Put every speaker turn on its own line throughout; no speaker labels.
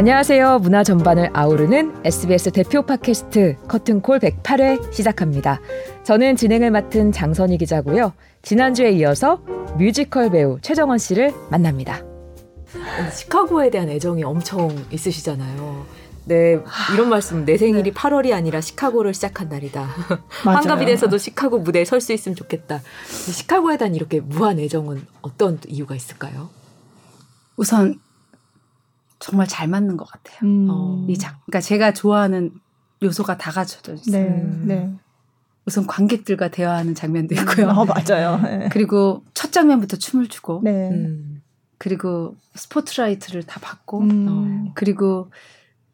안녕하세요. 문화 전반을 아우르는 SBS 대표 팟캐스트 커튼콜 108회 시작합니다. 저는 진행을 맡은 장선희 기자고요. 지난주에 이어서 뮤지컬 배우 최정원 씨를 만납니다. 시카고에 대한 애정이 엄청 있으시잖아요. 네, 이런 말씀. 내 생일이 네. 8월이 아니라 시카고를 시작한 날이다. 한갑이 돼서도 시카고 무대에 설 수 있으면 좋겠다. 시카고에 대한 이렇게 무한 애정은 어떤 이유가 있을까요?
우선 정말 잘 맞는 것 같아요. 음. 어. 이 작, 그러니까 제가 좋아하는 요소가 다 갖춰져 있어요. 네, 네. 우선 관객들과 대화하는 장면도 있고요.
어, 맞아요.
네. 그리고 첫 장면부터 춤을 추고, 네. 음. 그리고 스포트라이트를 다 받고, 음. 어. 그리고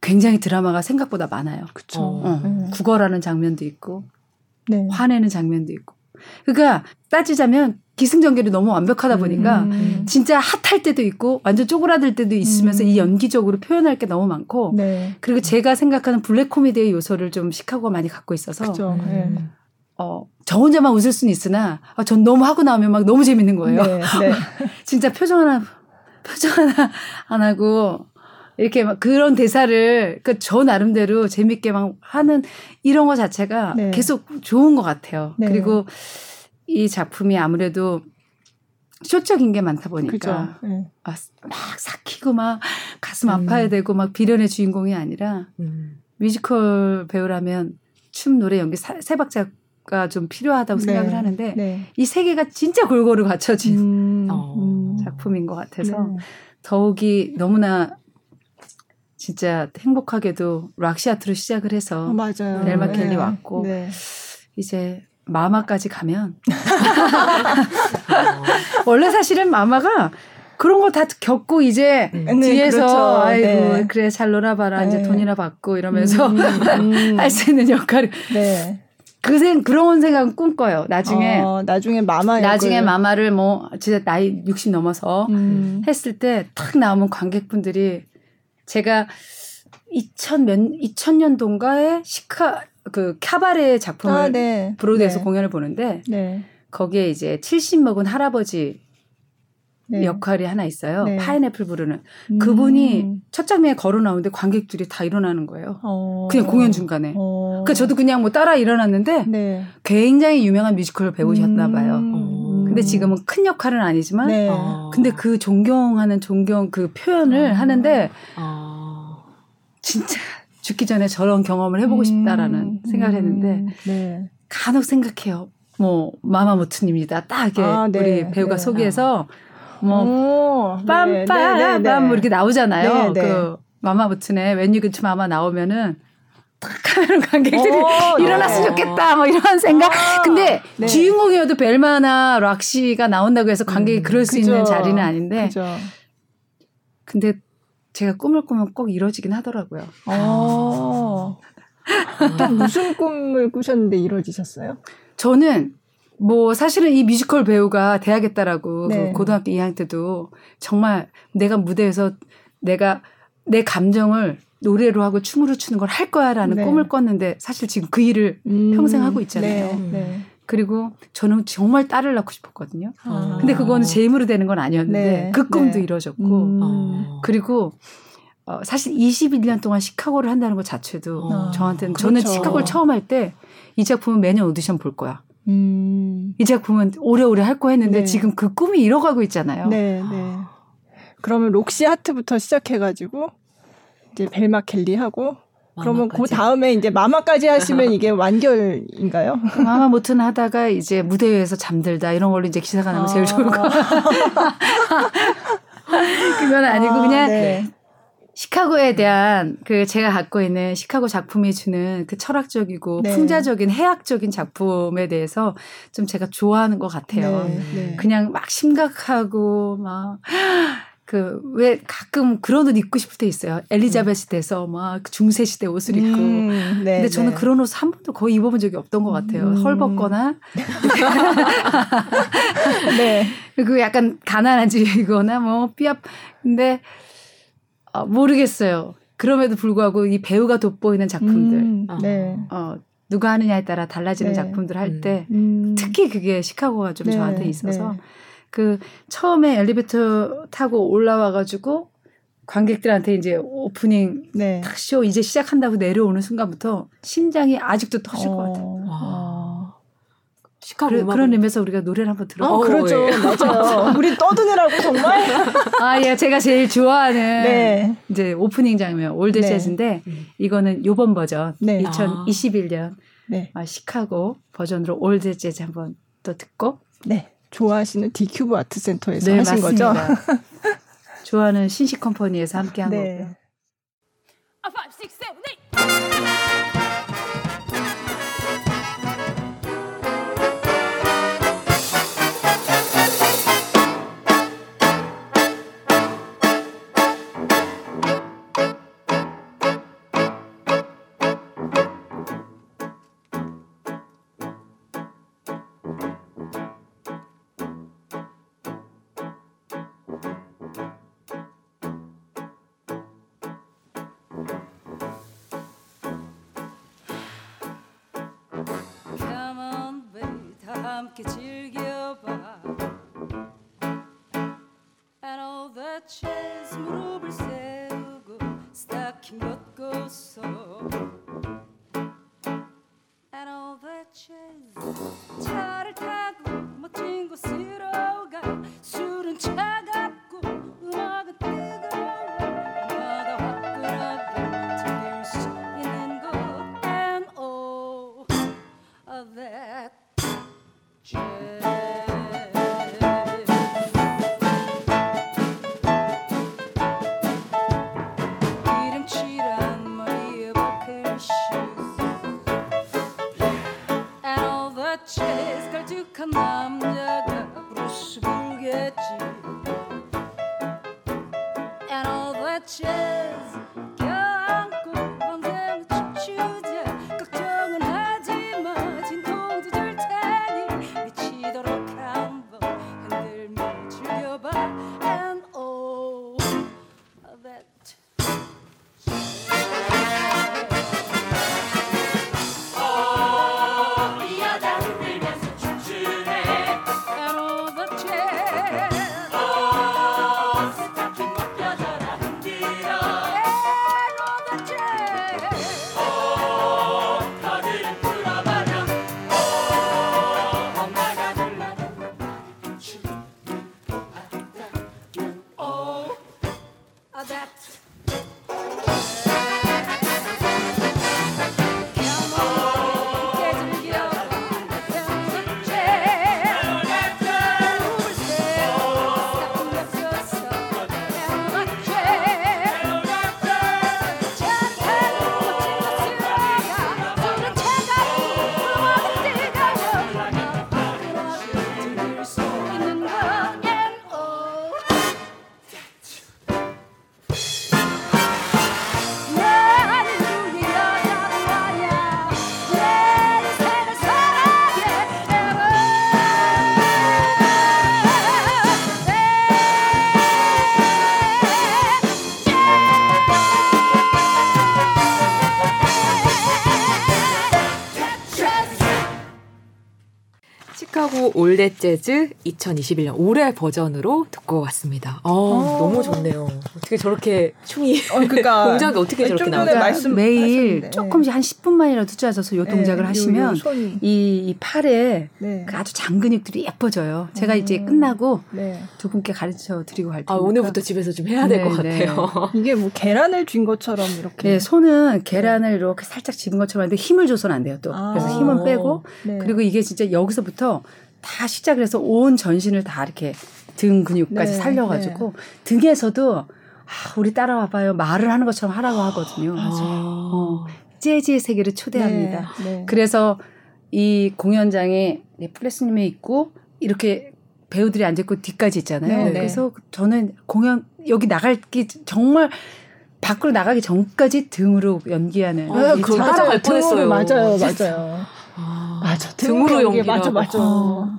굉장히 드라마가 생각보다 많아요. 그렇죠. 어. 네. 구걸하는 장면도 있고, 네. 화내는 장면도 있고. 그러니까 따지자면 기승전결이 너무 완벽하다 보니까 음. 음. 진짜 핫할 때도 있고 완전 쪼그라들 때도 있으면서 음. 이 연기적으로 표현할 게 너무 많고 네. 그리고 제가 생각하는 블랙 코미디의 요소를 좀 시카고가 많이 갖고 있어서 그쵸. 네. 어, 저 혼자만 웃을 수는 있으나 아, 전 너무 하고 나면 막 너무 재밌는 거예요. 네, 네. 진짜 표정 하나 표정 하나 안 하고 이렇게 막 그런 대사를 그저 나름대로 재밌게 막 하는 이런 거 자체가 네. 계속 좋은 것 같아요. 네. 그리고 이 작품이 아무래도 쇼적인 게 많다 보니까 네. 아, 막 삭히고 막 가슴 음. 아파야 되고 막 비련의 주인공이 아니라 음. 뮤지컬 배우라면 춤, 노래, 연기 세 박자 가 좀 필요하다고 네. 생각을 하는데 네. 이세 개가 진짜 골고루 갖춰진 음. 어. 작품인 것 같아서 네. 더욱이 너무나 진짜 행복하게도 락시아트로 시작을 해서 어. 델마 켈리 네. 왔고 네. 이제 마마까지 가면 원래 사실은 마마가 그런 거 다 겪고 이제 음. 뒤에서 네, 그렇죠. 아이고 네. 그래 잘 놀아봐라 네. 이제 돈이나 받고 이러면서 음, 음. 할수 있는 역할을 네. 그 생, 그런 생각은 꿈꿔요. 나중에. 어,
나중에 마마
나중에 마마를 뭐, 진짜 나이 60 넘어서 음. 했을 때 탁 나오면 관객분들이 제가 2000 몇, 2000년도인가에 시카, 그 카바레 작품을 아, 네. 브로드에서 네. 공연을 보는데 네. 거기에 이제 70 먹은 할아버지 네. 역할이 하나 있어요. 네. 파인애플 부르는 음. 그분이 첫 장면에 걸어 나오는데 관객들이 다 일어나는 거예요. 어. 그냥 공연 중간에. 어. 그러니까 저도 그냥 뭐 따라 일어났는데 네. 굉장히 유명한 뮤지컬을 배우셨나 봐요. 음. 근데 지금은 큰 역할은 아니지만 네. 어. 근데 그 존경하는 존경 그 표현을 어. 하는데 어. 진짜 죽기 전에 저런 경험을 해보고 음. 싶다라는 생각을 했는데 네. 간혹 생각해요. 뭐 마마무트입니다. 딱 이렇게 아, 네. 우리 배우가 네. 소개해서 뭐 빰빰빰 네, 네, 네, 뭐 이렇게 나오잖아요. 그 마마무트네 웬유근치 마마 나오면은 탁 하면 관객들이 오, 일어났으면 좋겠다 뭐 이런 생각. 아, 근데 네. 주인공이어도 벨마나 락시가 나온다고 해서 관객이 음, 그럴 수 그죠. 있는 자리는 아닌데. 그죠. 근데 제가 꿈을 꾸면 꼭 이루어지긴 하더라고요. 아.
딱 무슨 꿈을 꾸셨는데 이루어지셨어요?
저는 뭐 사실은 이 뮤지컬 배우가 돼야겠다라고 네. 그 고등학교 2학년 때도 정말 내가 무대에서 내가 내 감정을 노래로 하고 춤으로 추는 걸 할 거야라는 네. 꿈을 꿨는데 사실 지금 그 일을 음. 평생 하고 있잖아요. 네. 네. 그리고 저는 정말 딸을 낳고 싶었거든요. 아. 근데 그거는 제 힘으로 되는 건 아니었는데 네. 그 꿈도 네. 이루어졌고 음. 어. 그리고 어, 사실 21년 동안 시카고를 한다는 것 자체도 어. 저한테는 그렇죠. 저는 시카고를 처음 할 때 이 작품은 매년 오디션 볼 거야. 음. 이 작품은 오래오래 할 거 했는데 네. 지금 그 꿈이 이뤄가고 있잖아요. 네, 네.
그러면 록시 하트부터 시작해가지고 이제 벨마 켈리 하고 그러면 그 다음에 이제 마마까지 하시면 이게 완결인가요?
마마 모튼 하다가 이제 무대 위에서 잠들다 이런 걸로 이제 기사가 나면 아. 제일 좋을 것 같아요. 그건 아니고 아, 그냥 네. 시카고에 대한 그 제가 갖고 있는 시카고 작품이 주는 그 철학적이고 네. 풍자적인 해학적인 작품에 대해서 좀 제가 좋아하는 것 같아요. 네, 네. 그냥 막 심각하고 막 그 왜 가끔 그런 옷 입고 싶을 때 있어요. 엘리자베스 돼서 막그 중세 시대 옷을 입고. 음, 네, 근데 저는 네. 그런 옷 한 번도 거의 입어본 적이 없던 것 같아요. 음. 헐벗거나. 네. 그 약간 가난한 집이거나 뭐 삐압. 근데 어, 모르겠어요. 그럼에도 불구하고 이 배우가 돋보이는 작품들. 음, 어, 네. 어, 누가 하느냐에 따라 달라지는 네. 작품들 할때 음. 특히 그게 시카고가 좀 네. 저한테 있어서 네. 그 처음에 엘리베이터 타고 올라와 가지고
관객들한테 이제 오프닝 네. 쇼 이제 시작한다고 내려오는 순간부터 심장이 아직도 터질 어. 것 같아요. 와. 시카고 그래, 그런 의미에서 우리가 노래를 한번 들어.
어, 그렇죠, 예. 맞아요. 우리 떠드느라고 정말.
아, 예, 제가 제일 좋아하는 네. 이제 오프닝 장면 All That 네. Jazz인데 이거는 요번 버전 네. 2021년 네. 아, 시카고 버전으로 All That Jazz 한번 또 듣고.
네, 좋아하시는 디큐브 아트 센터에서 네, 하신 맞습니다. 거죠?
좋아하는 신시컴퍼니에서 함께 한 네. 거고요. 아, 5, 6, 7, 8. 함께 올댓 재즈 2021년 올해 버전으로 듣고 왔습니다. 어, 어. 너무 좋네요. 어떻게 저렇게 춤이 어, 그러니까 동작이 어떻게 저렇게 나오죠? 말씀 매일 네. 조금씩 한 10분만이라도 투자해서 요 네, 동작을 네, 하시면 요, 요 이, 이, 팔에 네. 그 아주 장근육들이 예뻐져요. 제가 음. 이제 끝나고 네. 두 분께 가르쳐 드리고 할 테니까 아,
오늘부터 집에서 좀 해야 될것 네, 같아요.
이게 뭐 계란을 쥔 것처럼 이렇게
네, 손은 계란을 이렇게 살짝 집은 것처럼 하는데 힘을 줘서는 안 돼요. 또 아. 그래서 힘은 빼고 그리고 이게 진짜 여기서부터 다 시작을 해서 온 전신을 다 이렇게 등 근육까지 네, 살려가지고 네. 등에서도 아, 우리 따라와봐요. 말을 하는 것처럼 하라고 하거든요. 맞아요. 어, 재즈의 세계를 초대합니다. 네, 네. 그래서 이 공연장에 네, 플레스님이 있고 이렇게 배우들이 앉아있고 뒤까지 있잖아요. 네, 네. 그래서 저는 공연 여기 나갈기 정말 밖으로 나가기 전까지 등으로 연기하는.
아, 그거 맞아요. 등으로 맞아요. 맞아요. 아, 맞아.
등으로 연기 맞아 맞아. 어.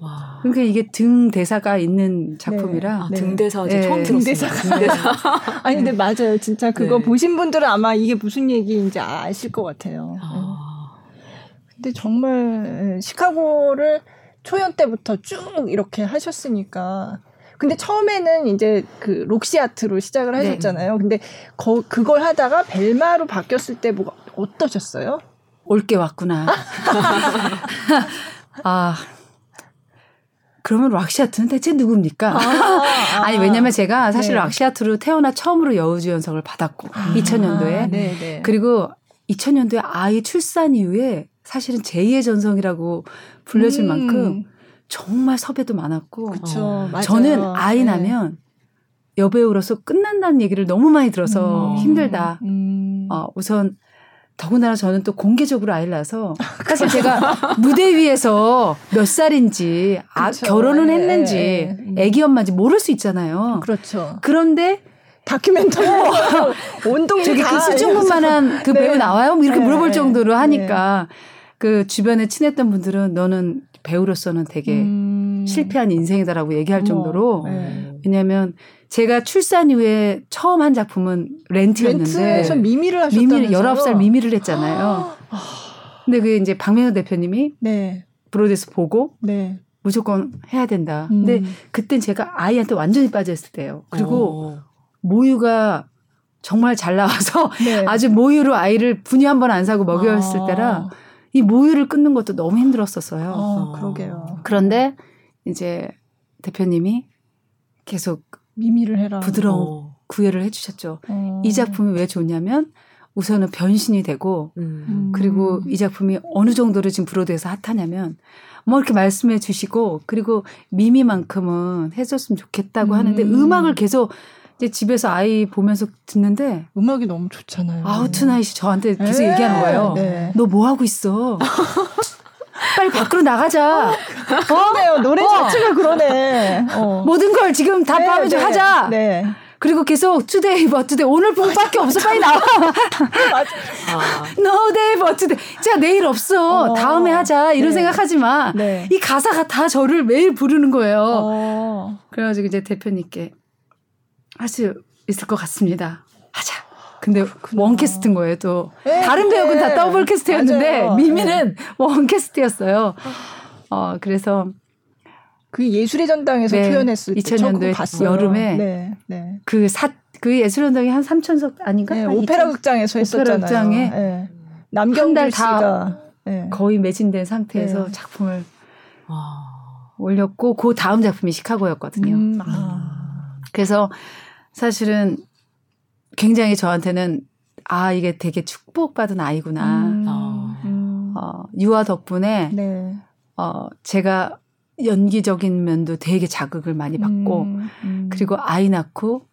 와. 그러니까 이게 등 대사가 있는 작품이라
네. 아, 등 대사 네. 처음 등 대사. 등 대사.
아니 근데 맞아요. 진짜 그거 네. 보신 분들은 아마 이게 무슨 얘기인지 아실 것 같아요. 아. 근데 정말 시카고를 초연 때부터 쭉 이렇게 하셨으니까 근데 처음에는 이제 그 록시아트로 시작을 네. 하셨잖아요. 네. 근데 거, 그걸 하다가 벨마로 바뀌었을 때 뭐가 어떠셨어요?
올 게 왔구나. 아. 그러면 락시아트는 대체 누굽니까? 아, 니 왜냐면 제가 사실 네. 락시아트로 태어나 처음으로 여우주연상을 받았고 아, 2000년도에 네, 네. 그리고 2000년도에 아이 출산 이후에 사실은 제2의 전성이라고 불려질 음. 만큼 정말 섭외도 많았고 그쵸, 저는 아이 네. 나면 여배우로서 끝난다는 얘기를 너무 많이 들어서 음. 힘들다. 음. 어, 우선 더군다나 저는 또 공개적으로 아이를 낳아서 사실 제가 무대 위에서 몇 살인지 아, 결혼은 예, 했는지 예, 예. 애기 엄마인지 모를 수 있잖아요.
그렇죠.
그런데
다큐멘터리 어. 온동
저기 그 수줍음만한 그 네. 배우 나와요? 뭐 이렇게 네. 물어볼 정도로 하니까 네. 그 주변에 친했던 분들은 너는 배우로서는 되게 음. 실패한 인생이다라고 얘기할 정도로 네. 왜냐하면 제가 출산 이후에 처음 한 작품은 렌트였는데
렌트에서 미미를 하셨다면서요?
미미를 19살 미미를 했잖아요. 아. 근데 그게 이제 박명호 대표님이 네. 브로드에서 보고 네. 무조건 해야 된다. 음. 근데 그땐 제가 아이한테 완전히 빠져있을 때예요. 그리고 오. 어. 모유가 정말 잘 나와서 네. 아주 모유로 아이를 분유 한 번 안 사고 먹였을 아. 때라 이 모유를 끊는 것도 너무 힘들었었어요.
어, 그러게요.
그런데 이제 대표님이 계속
미미를 해라.
부드러운 어. 구애를 해주셨죠. 어. 이 작품이 왜 좋냐면 우선은 변신이 되고 음. 그리고 이 작품이 어느 정도로 지금 브로드웨이에서 핫하냐면 뭐 이렇게 말씀해 주시고 그리고 미미만큼은 해줬으면 좋겠다고 음. 하는데 음악을 계속 이제 집에서 아이 보면서 듣는데
음악이 너무 좋잖아요.
Out Tonight이 저한테 계속 네. 얘기하는 거예요. 네. 너뭐 하고 있어? 빨리 밖으로 나가자. 어?
그러네요. 노래 어. 자체가 그러네. 어.
모든 걸 지금 다 네, 밤에 좀 네, 하자. 네. 그리고 계속 no day but today 오늘 밤밖에 없어 빨리 나와. 맞아. But today. 자 내일 없어. 어. 다음에 하자. 이런 네. 생각하지 마. 네. 이 가사가 다 저를 매일 부르는 거예요. 어. 그래가지고 이제 대표님께 할 수 있을 것 같습니다. 하자. 근데 그렇구나. one cast인 거예요, 또. 네, 다른 네. 다 더블 캐스트였는데, 맞아요. 미미는 네. one cast였어요. 어, 그래서.
그 예술의 전당에서 네, 표현했을 때 2000년도에
여름에 네, 네. 그 사, 그 예술의 전당이 한 3천석 아닌가?
네, 오페라 2 극장에서 했었잖아요. 오페라 극장에
네. 남경달 다 네. 거의 매진된 상태에서 작품을 올렸고 그 다음 작품이 시카고였거든요. 음, 아. 그래서 사실은 굉장히 저한테는 아 이게 되게 축복받은 아이구나. 음. 어, 음. 어, 유아 덕분에 네. 어, 제가 연기적인 면도 되게 자극을 많이 받고 음. 음. 그리고 아이 낳고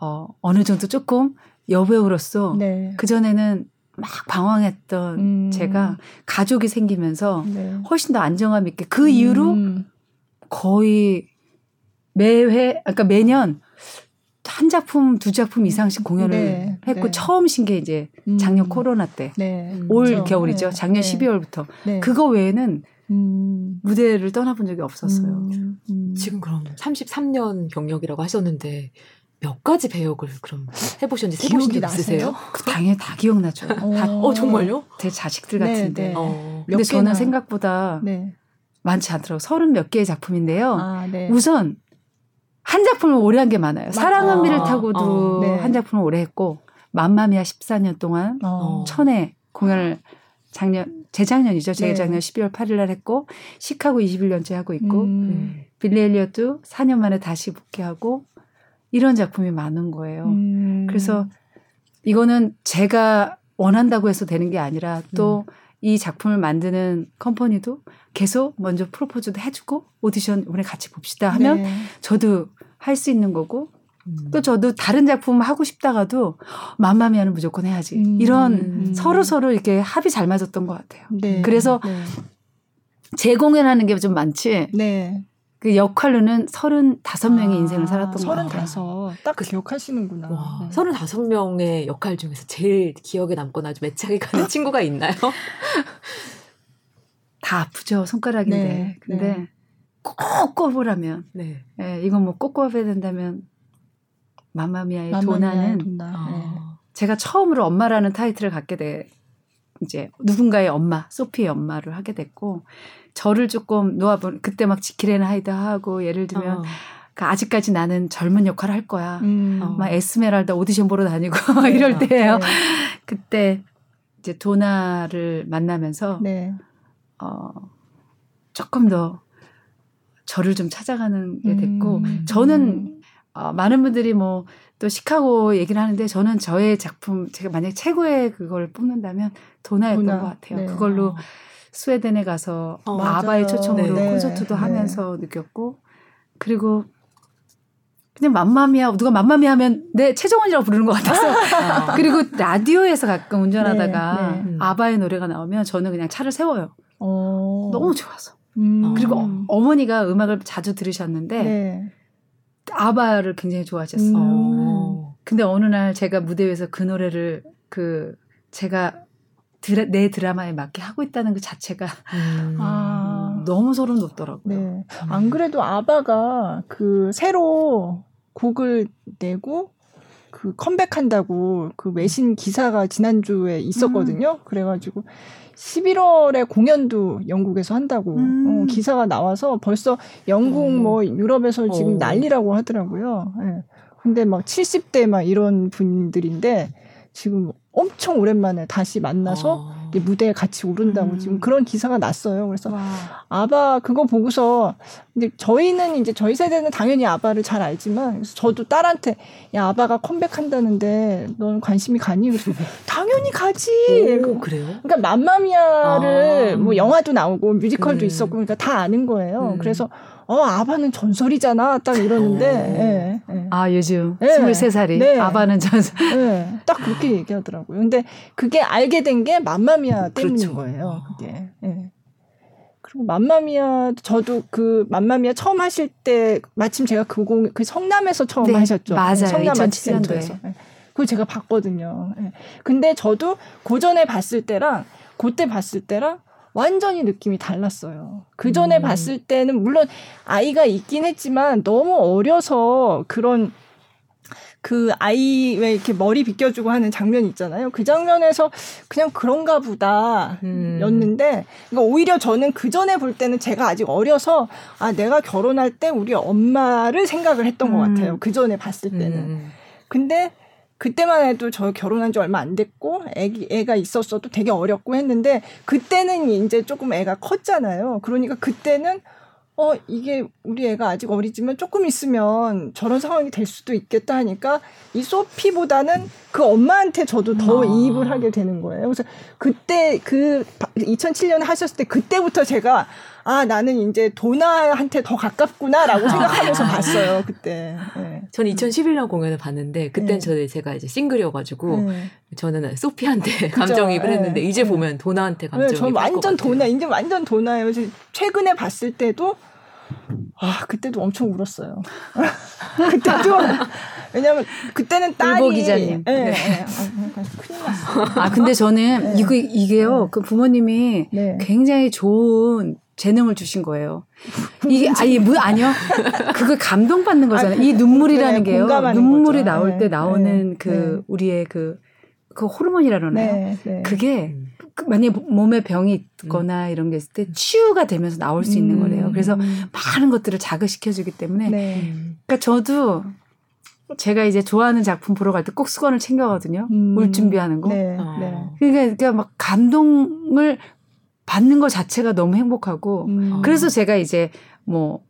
어, 어느 정도 조금 여배우로서 네. 그 전에는 막 방황했던 음. 제가 가족이 생기면서 네. 훨씬 더 안정감 있게 그 이후로 음. 거의 매회 그러니까 매년 한 작품 두 작품 이상씩 공연을 네, 했고 네. 처음 신게 이제 작년 음. 코로나 때올 네, 그렇죠. 겨울이죠 네. 작년 12월부터 그거 외에는 음. 무대를 떠나본 적이 없었어요. 음.
음. 지금 그럼 33년 경력이라고 하셨는데 몇 가지 배역을 그럼 해보셨는지 세보신 적 있으세요?
그 당연히 다 기억나죠. 어,
다, 어 정말요?
제 자식들 네, 같은데. 네. 어. 근데 저는 생각보다 네. 많지 않더라고. 서른 몇 개의 작품인데요. 아, 네. 우선 한 작품을 오래 한 게 많아요. 맞아. 사랑은 비를 타고도 어, 네. 한 작품을 오래 했고 맘마미아 14년 동안 어. 천에 공연을 작년 재작년이죠. 재작년 네. 12월 8일 날 했고 시카고 21년째 하고 있고 음. 빌리 엘리엇도 4년 만에 다시 복귀하고 이런 작품이 많은 거예요. 음. 그래서 이거는 제가 원한다고 해서 되는 게 아니라 또 이 음. 작품을 만드는 컴퍼니도 계속 먼저 프로포즈도 해주고 오디션 이번에 같이 봅시다 하면 네. 저도 할 수 있는 거고 음. 또 저도 다른 작품 하고 싶다가도 맘마미아는 무조건 해야지 음. 이런 음. 서로 서로 이렇게 합이 잘 맞았던 것 같아요. 네. 그래서 네. 재공연하는 게 좀 많지. 네. 그 역할로는 35명의 아, 인생을 살았던 것 같아요.
35. 딱 그, 기억하시는구나. 와,
네. 35명의 역할 중에서 제일 기억에 남거나 아주 매착이 가는 친구가 있나요?
다 아프죠 손가락인데 네, 근데 네. 꼭 꼽으라면 네. 네, 이건 뭐 꼭 꼽아야 된다면 맘마미아의 도나는 돈나. 네. 제가 처음으로 엄마라는 타이틀을 갖게 돼 이제 누군가의 엄마 소피의 엄마를 하게 됐고 저를 조금 놓아본 그때 막 지킬 앤 하이드 하고 예를 들면 어. 그러니까 아직까지 나는 젊은 역할을 할 거야. 음. 어, 막 에스메랄다 오디션 보러 다니고 이럴 네. 때예요. 네. 그때 이제 도나를 만나면서 네. 어 조금 더 저를 좀 찾아가는 게 됐고 음. 저는 어, 많은 분들이 뭐 또 시카고 얘기를 하는데 저는 저의 작품 제가 만약 최고의 그걸 뽑는다면 도나였던 도나. 것 같아요. 네. 그걸로 어. 스웨덴에 가서 어, 아바의 초청으로 네. 콘서트도 네. 하면서 느꼈고 그리고 그냥 맘마미아 누가 맘마미아 하면 내 최정원이라고 부르는 것 같아서 어. 그리고 라디오에서 가끔 운전하다가 네, 네. 아바의 노래가 나오면 저는 그냥 차를 세워요. 오. 어. 너무 좋아서. 음. 그리고 어머니가 음악을 자주 들으셨는데 네. 아바를 굉장히 좋아하셨어요. 음. 근데 어느 날 제가 무대 위에서 그 노래를 그 제가 드라, 내 드라마에 맞게 하고 있다는 그 자체가 음. 아. 너무 소름 돋더라고요. 네. 음.
안 그래도 아바가 그 새로 곡을 내고 그 컴백한다고 그 외신 기사가 지난주에 있었거든요. 음. 그래가지고 11월에 공연도 영국에서 한다고 음. 어, 기사가 나와서 벌써 영국 음. 뭐 유럽에서 지금 오. 난리라고 하더라고요. 예. 네. 근데 막 70대 막 이런 분들인데 지금 엄청 오랜만에 다시 만나서 아. 무대에 같이 오른다고 음. 지금 그런 기사가 났어요. 그래서 와. 아바 그거 보고서 근데 저희는 이제 저희 세대는 당연히 아바를 잘 알지만 저도 딸한테 야 아바가 컴백한다는데 넌 관심이 가니? 그래서 당연히 가지.
오, 그래요?
그러니까 맘마미아를 아. 뭐 영화도 나오고 뮤지컬도 음. 있었고 그러니까 다 아는 거예요. 음. 그래서 어 아바는 전설이잖아 딱 이러는데 예,
예. 아 요즘 예. 23살이 네. 아바는 전설
예. 딱 그렇게 얘기하더라고요 근데 그게 알게 된 게 맘마미아 때문인 그렇죠. 거예요 그게 예. 그리고 맘마미아 저도 그 맘마미아 처음 하실 때 마침 제가 그공 그 성남에서 처음 네, 하셨죠
맞아요
성남 아치센터에서 예. 그걸 제가 봤거든요 예. 근데 저도 고전에 봤을 때랑 그때 봤을 때랑 완전히 느낌이 달랐어요. 그 전에 음. 봤을 때는 물론 아이가 있긴 했지만 너무 어려서 그런 그 아이 왜 이렇게 머리 비껴주고 하는 장면 있잖아요. 그 장면에서 그냥 그런가 보다 음. 였는데 그러니까 오히려 저는 그 전에 볼 때는 제가 아직 어려서 아 내가 결혼할 때 우리 엄마를 생각을 했던 음. 것 같아요. 그 전에 봤을 때는. 음. 근데 그때만 해도 저 결혼한 지 얼마 안 됐고 애기 애가 있었어도 되게 어렵고 했는데 그때는 이제 조금 애가 컸잖아요. 그러니까 그때는 어 이게 우리 애가 아직 어리지만 조금 있으면 저런 상황이 될 수도 있겠다 하니까 이 소피보다는 그 엄마한테 저도 더 아. 이입을 하게 되는 거예요. 그래서 그때 그 2007년에 하셨을 때 그때부터 제가 아 나는 이제 도나한테 더 가깝구나라고 생각하면서 봤어요 그때. 네.
전 2011년 공연을 봤는데 그땐 네. 저 제가 이제 싱글이어가지고 네. 저는 소피한테 감정이입을 네. 했는데 이제 네. 보면 도나한테 감정이입. 네, 저
완전 도나 이제 완전 도나예요. 최근에 봤을 때도 아 그때도 엄청 울었어요. 그때도 왜냐면 그때는 딸이
울보 기자님. 네, 네. 아. 아 근데 저는 이거 이게요. 그 부모님이 굉장히 좋은 재능을 주신 거예요. 이게 아니 뭐 아니요. 그걸 감동받는 거잖아요. 이 눈물이라는 게요. 눈물이 거죠. 나올 때 네, 나오는 네, 그 네. 우리의 그, 그 호르몬이라 그러나요? 네, 네. 그게 그 만약에 몸에 병이 있거나 음. 이런 게 있을 때 치유가 되면서 나올 수 있는 음. 거래요. 그래서 많은 것들을 자극시켜주기 때문에. 네. 그러니까 저도 제가 이제 좋아하는 작품 보러 갈 때 꼭 수건을 챙겨가거든요. 음. 울 준비하는 거. 네. 어. 그러니까, 그러니까 막 감동을 받는 것 자체가 너무 행복하고 음. 그래서 제가 이제 뭐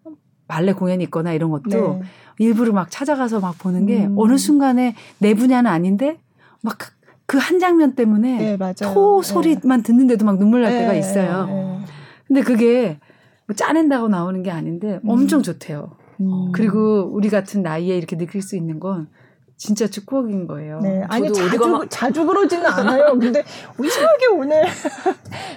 발레 공연이 있거나 이런 것도 네. 일부러 막 찾아가서 막 보는 게 음. 어느 순간에 내 분야는 아닌데 막 그한 장면 때문에 네, 토 소리만 네. 듣는데도 막 눈물 날 때가 네, 있어요. 네. 근데 그게 뭐 짜낸다고 나오는 게 아닌데 엄청 음. 좋대요. 음. 그리고 우리 같은 나이에 이렇게 느낄 수 있는 건 진짜 축복인 거예요.
네. 아니 자주 막... 자주 그러지는 않아요. 근데 이상하게 오늘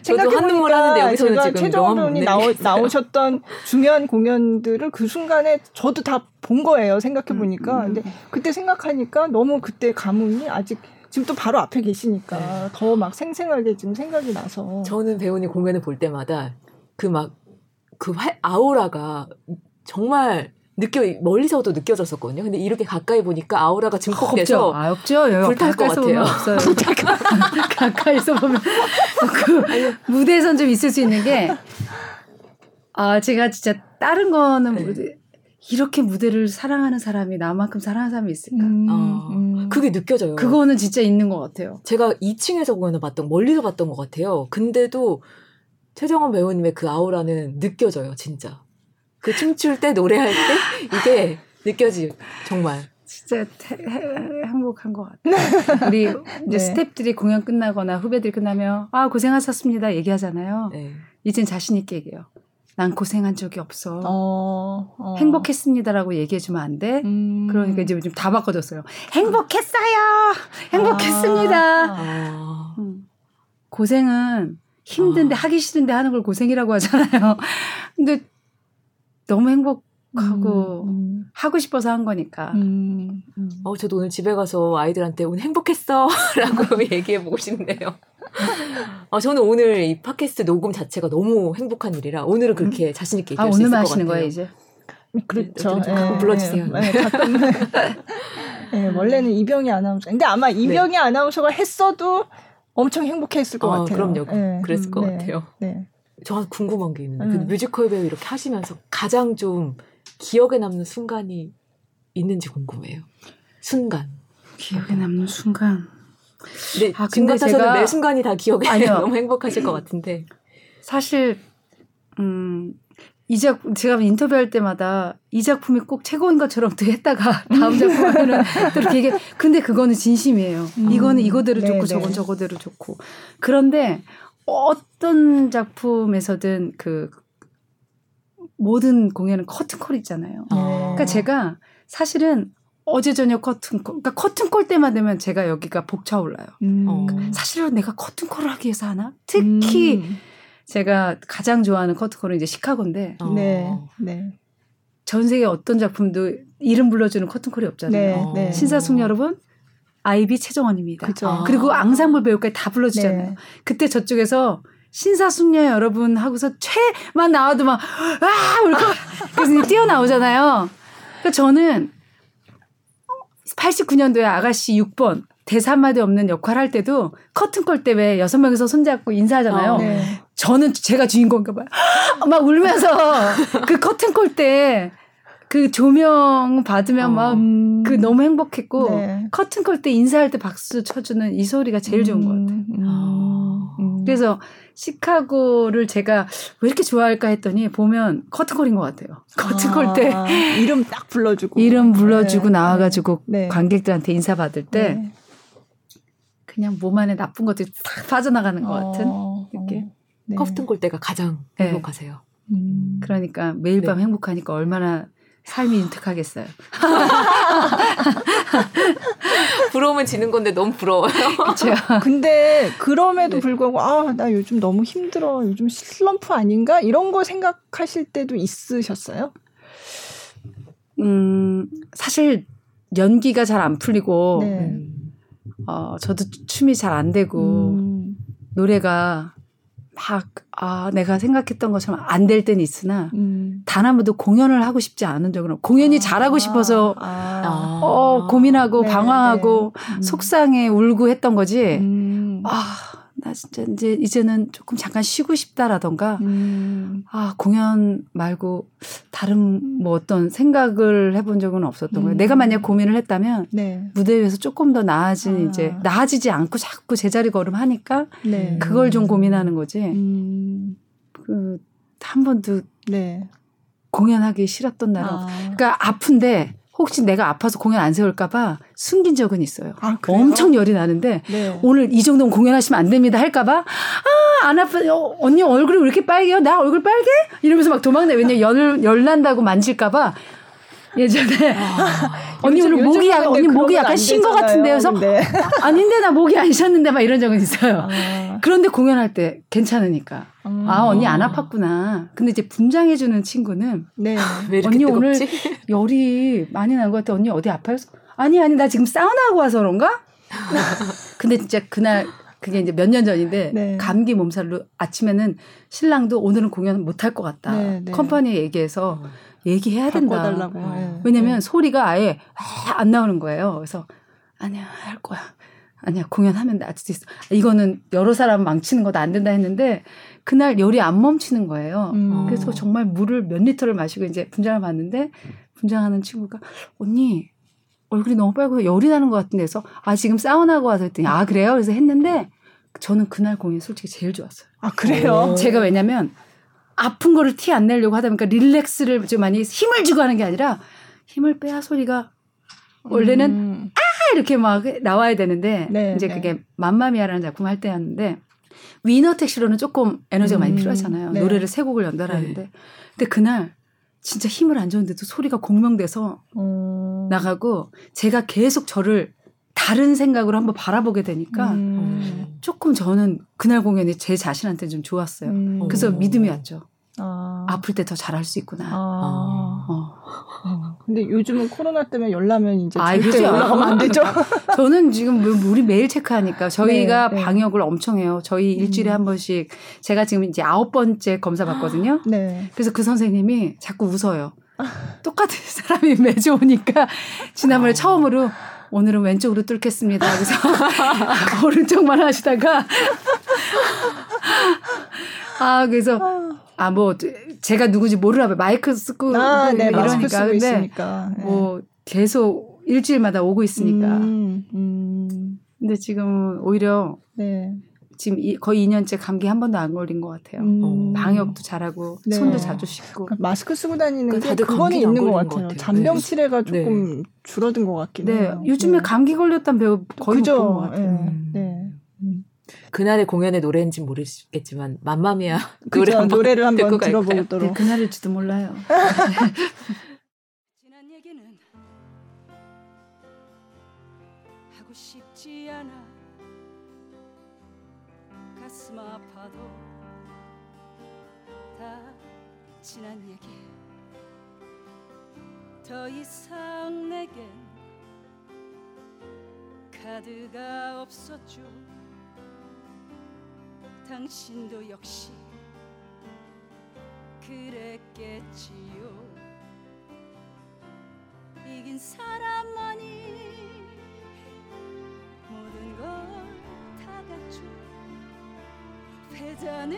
생각해보니까 제가 최정원 배우님 나오, 나오셨던 중요한 공연들을 그 순간에 저도 다 본 거예요. 생각해 보니까. 음, 음. 근데 그때 생각하니까 너무 그때 가문이 아직 지금 또 바로 앞에 계시니까 네. 더막 생생하게 지금 생각이 나서.
저는 배우님 공연을 볼 때마다 그 막그 아우라가 정말 느껴 멀리서도 느껴졌었거든요. 근데 이렇게 가까이 보니까 아우라가 증폭돼서
아, 없죠. 불탈 것 같아요. 없어요. 가까이서 보면 그 무대에선 좀 있을 수 있는 게 아, 제가 진짜 다른 거는 네. 이렇게 무대를 사랑하는 사람이 나만큼 사랑하는 사람이 있을까? 음,
어, 음. 그게 느껴져요.
그거는 진짜 있는 것 같아요.
제가 2층에서 공연을 봤던, 멀리서 봤던 것 같아요. 근데도 최정원 배우님의 그 아우라는 느껴져요, 진짜. 그 춤출 때, 노래할 때, 이게 느껴지, 정말.
진짜 행복한 것 같아요. 우리 이제 네. 스탭들이 공연 끝나거나 후배들 끝나면, 아, 고생하셨습니다. 얘기하잖아요. 네. 이젠 자신 있게 얘기해요. 난 고생한 적이 없어. 어, 어. 행복했습니다라고 얘기해주면 안 돼. 음. 그러니까 이제 좀다 바꿔줬어요. 행복했어요. 행복했습니다. 아. 음. 고생은 힘든데 아. 하기 싫은데 하는 걸 고생이라고 하잖아요. 근데 너무 행복하고 음, 음. 하고 싶어서 한 거니까. 음,
음. 어, 저도 오늘 집에 가서 아이들한테 오늘 행복했어라고 얘기해 보고 싶네요. 아, 저는 오늘 이 팟캐스트 녹음 자체가 너무 행복한 일이라 오늘은 그렇게 음. 자신 있게 얘기할 아, 수 있을 것 같아요. 오늘만 하시는 거예요 이제?
그렇죠.
네, 가끔 예, 불러주세요. 네, 가끔.
네, 원래는 이병희 아나운서. 근데 아마 이병희 네. 아나운서가 했어도 엄청 행복했을 것 아, 같아요.
그럼요. 네. 그랬을 것 네. 같아요. 네. 저 궁금한 게 있는데 그 뮤지컬 배우 이렇게 하시면서 가장 좀 기억에 남는 순간이 있는지 궁금해요. 순간.
기억에 남는 순간.
네, 아, 지금 같아서는 매 순간이 다 기억에 아니요. 너무 행복하실 것 같은데.
사실 음, 이 작, 제가 인터뷰할 때마다 이 작품이 꼭 최고인 것처럼 또 했다가 다음 작품 하면은 또 이렇게 얘기 근데 그거는 진심이에요. 음. 이거는 이거대로 네, 좋고 네. 저건 저거대로 좋고. 그런데 어떤 작품에서든 그 모든 공연은 커튼콜 있잖아요. 네. 그러니까 제가 사실은 어제 저녁 커튼콜, 그러니까 커튼콜 때만 되면 제가 여기가 벅차올라요. 음. 그러니까 사실은 내가 커튼콜을 하기 위해서 하나? 특히 음. 제가 가장 좋아하는 커튼콜은 이제 시카고인데. 어. 네. 네. 전 세계 어떤 작품도 이름 불러주는 커튼콜이 없잖아요. 네, 네. 신사숙 여러분, 아이비 최정원입니다. 그쵸. 그리고 앙상블 배우까지 다 불러주잖아요. 네. 그때 저쪽에서 신사숙녀 여러분 하고서 최만 나와도 막, 아! 울고, 그래서 뛰어나오잖아요. 그러니까 저는 89년도에 아가씨 6번 대사 한마디 없는 역할 할 때도 커튼콜 때문에 여섯 명이서 손잡고 인사하잖아요. 어, 네. 저는 제가 주인공인가 봐요. 막 울면서 그 커튼콜 때 그 조명 받으면 어. 막그 너무 행복했고 네. 커튼콜 때 인사할 때 박수 쳐주는 이 소리가 제일 좋은 것 같아요. 음, 음, 음. 그래서 시카고를 제가 왜 이렇게 좋아할까 했더니 보면 커튼 콜인 것 같아요. 커튼 콜 때 아,
이름 딱 불러주고
이름 불러주고 네. 나와가지고 네. 관객들한테 인사 받을 때 네. 그냥 몸 안에 나쁜 것들이 싹 빠져나가는 것 같은 어,
느낌. 네. 커튼 콜 때가 가장 네. 행복하세요.
음. 그러니까 매일 밤 네. 행복하니까 얼마나 삶이 윤택하겠어요.
부러우면 지는 건데 너무 부러워요.
그렇죠. 근데 그럼에도 네. 불구하고 아, 나 요즘 너무 힘들어. 요즘 슬럼프 아닌가? 이런 거 생각하실 때도 있으셨어요?
음, 사실 연기가 잘 안 풀리고 네. 어, 저도 춤이 잘 안 되고 음. 노래가 막, 아, 내가 생각했던 것처럼 안 될 때는 있으나, 음. 단한 번도 공연을 하고 싶지 않은 적은 없고, 공연이 아. 잘하고 싶어서, 아. 어, 고민하고, 네, 방황하고, 네. 음. 속상해 울고 했던 거지, 음. 아, 나 진짜 이제 이제는 조금 잠깐 쉬고 싶다라던가 음. 아 공연 말고 다른 뭐 어떤 생각을 해본 적은 없었던 음. 거예요. 내가 만약 고민을 했다면 네. 무대 위에서 조금 더 나아진 아. 이제 나아지지 않고 자꾸 제자리 걸음하니까 네. 그걸 좀 고민하는 거지. 음. 그한 번도 네. 공연하기 싫었던 날은 아. 그러니까 아픈데 혹시 내가 아파서 공연 안 세울까봐 숨긴 적은 있어요. 아, 엄청 열이 나는데 네. 오늘 이 정도는 공연하시면 안 됩니다 할까봐 아, 안 아파. 어, 언니 얼굴이 왜 이렇게 빨개요? 나 얼굴 빨개? 이러면서 막 도망내. 왜냐 열, 열 난다고 만질까봐 예전에 아, 언니 오늘 목이 약, 언니 목이 약간 쉰 것 같은데요. 그래서 아닌데 나 목이 안 쉬었는데 막 이런 적은 있어요. 아. 그런데 공연할 때 괜찮으니까 음. 아 언니 안 아팠구나. 근데 이제 분장해주는 친구는 네. 언니 뜨겁지? 오늘 열이 많이 난 것 같아. 언니 어디 아파요? 아니 아니 나 지금 사우나 하고 와서 그런가? 근데 진짜 그날 그게 이제 몇 년 전인데 네. 감기 몸살로 아침에는 신랑도 오늘은 공연 못 할 것 같다. 네, 네. 컴퍼니에 얘기해서 어. 얘기해야 된다. 네. 왜냐면 네. 소리가 아예 안 나오는 거예요. 그래서 아니야 할 거야.
아니야 공연하면 나을 수도 있어. 이거는 여러 사람 망치는 것도 안 된다 했는데 그날 열이 안 멈추는 거예요. 음. 그래서 정말 물을 몇 리터를 마시고 이제 분장을 봤는데 분장하는 친구가 언니 얼굴이 너무 빨고 열이 나는 것 같은데 해서 아 지금 사우나고 와서 했더니 아 그래요? 그래서 했는데 저는 그날 공연 솔직히 제일 좋았어요.
아 그래요?
제가 왜냐면 아픈 거를 티 안 내려고 하다 보니까 릴렉스를 좀 많이 힘을 주고 하는 게 아니라 힘을 빼야 소리가 원래는 음. 아 이렇게 막 나와야 되는데 네, 이제 네. 그게 맘마미아라는 작품 할 때였는데 위너 택시로는 조금 에너지가 음. 많이 필요하잖아요. 네. 노래를 세 곡을 연달아 하는데 네. 근데 그날 진짜 힘을 안 줬는데도 소리가 공명돼서 음. 나가고 제가 계속 저를 다른 생각으로 한번 바라보게 되니까 음. 조금 저는 그날 공연이 제 자신한테 좀 좋았어요. 음. 그래서 믿음이 왔죠. 아. 아플 때 더 잘할 수 있구나. 아.
어. 어. 근데 요즘은 코로나 때문에 열나면 이제 아, 절대 올라가면 안 되죠.
저는 지금 우리 매일 체크하니까 저희가 네, 네. 방역을 엄청 해요. 저희 일주일에 음. 한 번씩 제가 지금 이제 아홉 번째 검사 받거든요. 네. 그래서 그 선생님이 자꾸 웃어요. 똑같은 사람이 매주 오니까 지난번에 아. 처음으로 오늘은 왼쪽으로 뚫겠습니다. 그래서 오른쪽만 하시다가 아 그래서 아 뭐 제가 누구지 모르나 봐 마이크 쓰고 아, 네, 이러니까 근데 있으니까. 네. 뭐 계속 일주일마다 오고 있으니까 음, 음. 근데 지금 오히려 네. 지금 이, 거의 2년째 감기 한 번도 안 걸린 것 같아요. 음. 방역도 잘하고 네. 손도 자주 씻고.
그러니까 마스크 쓰고 다니는 게 그거는 있는 것 같아요. 것 같아요. 잔병 네. 치레가 네. 조금 네. 줄어든 것 같긴 네. 해요.
요즘에 네. 감기 걸렸다는 배우 거의 그죠. 못본것 같아요.
음. 네. 음. 그날의 공연의 노래인지 모르겠지만 맘마미아 노래
한번 노래를 한번 들어보도록.
그날일지도 몰라요. 더 이상 내겐 카드가 없었죠. 당신도 역시 그랬겠지요. 이긴 사람만이 모든 걸 다 갖죠 패자는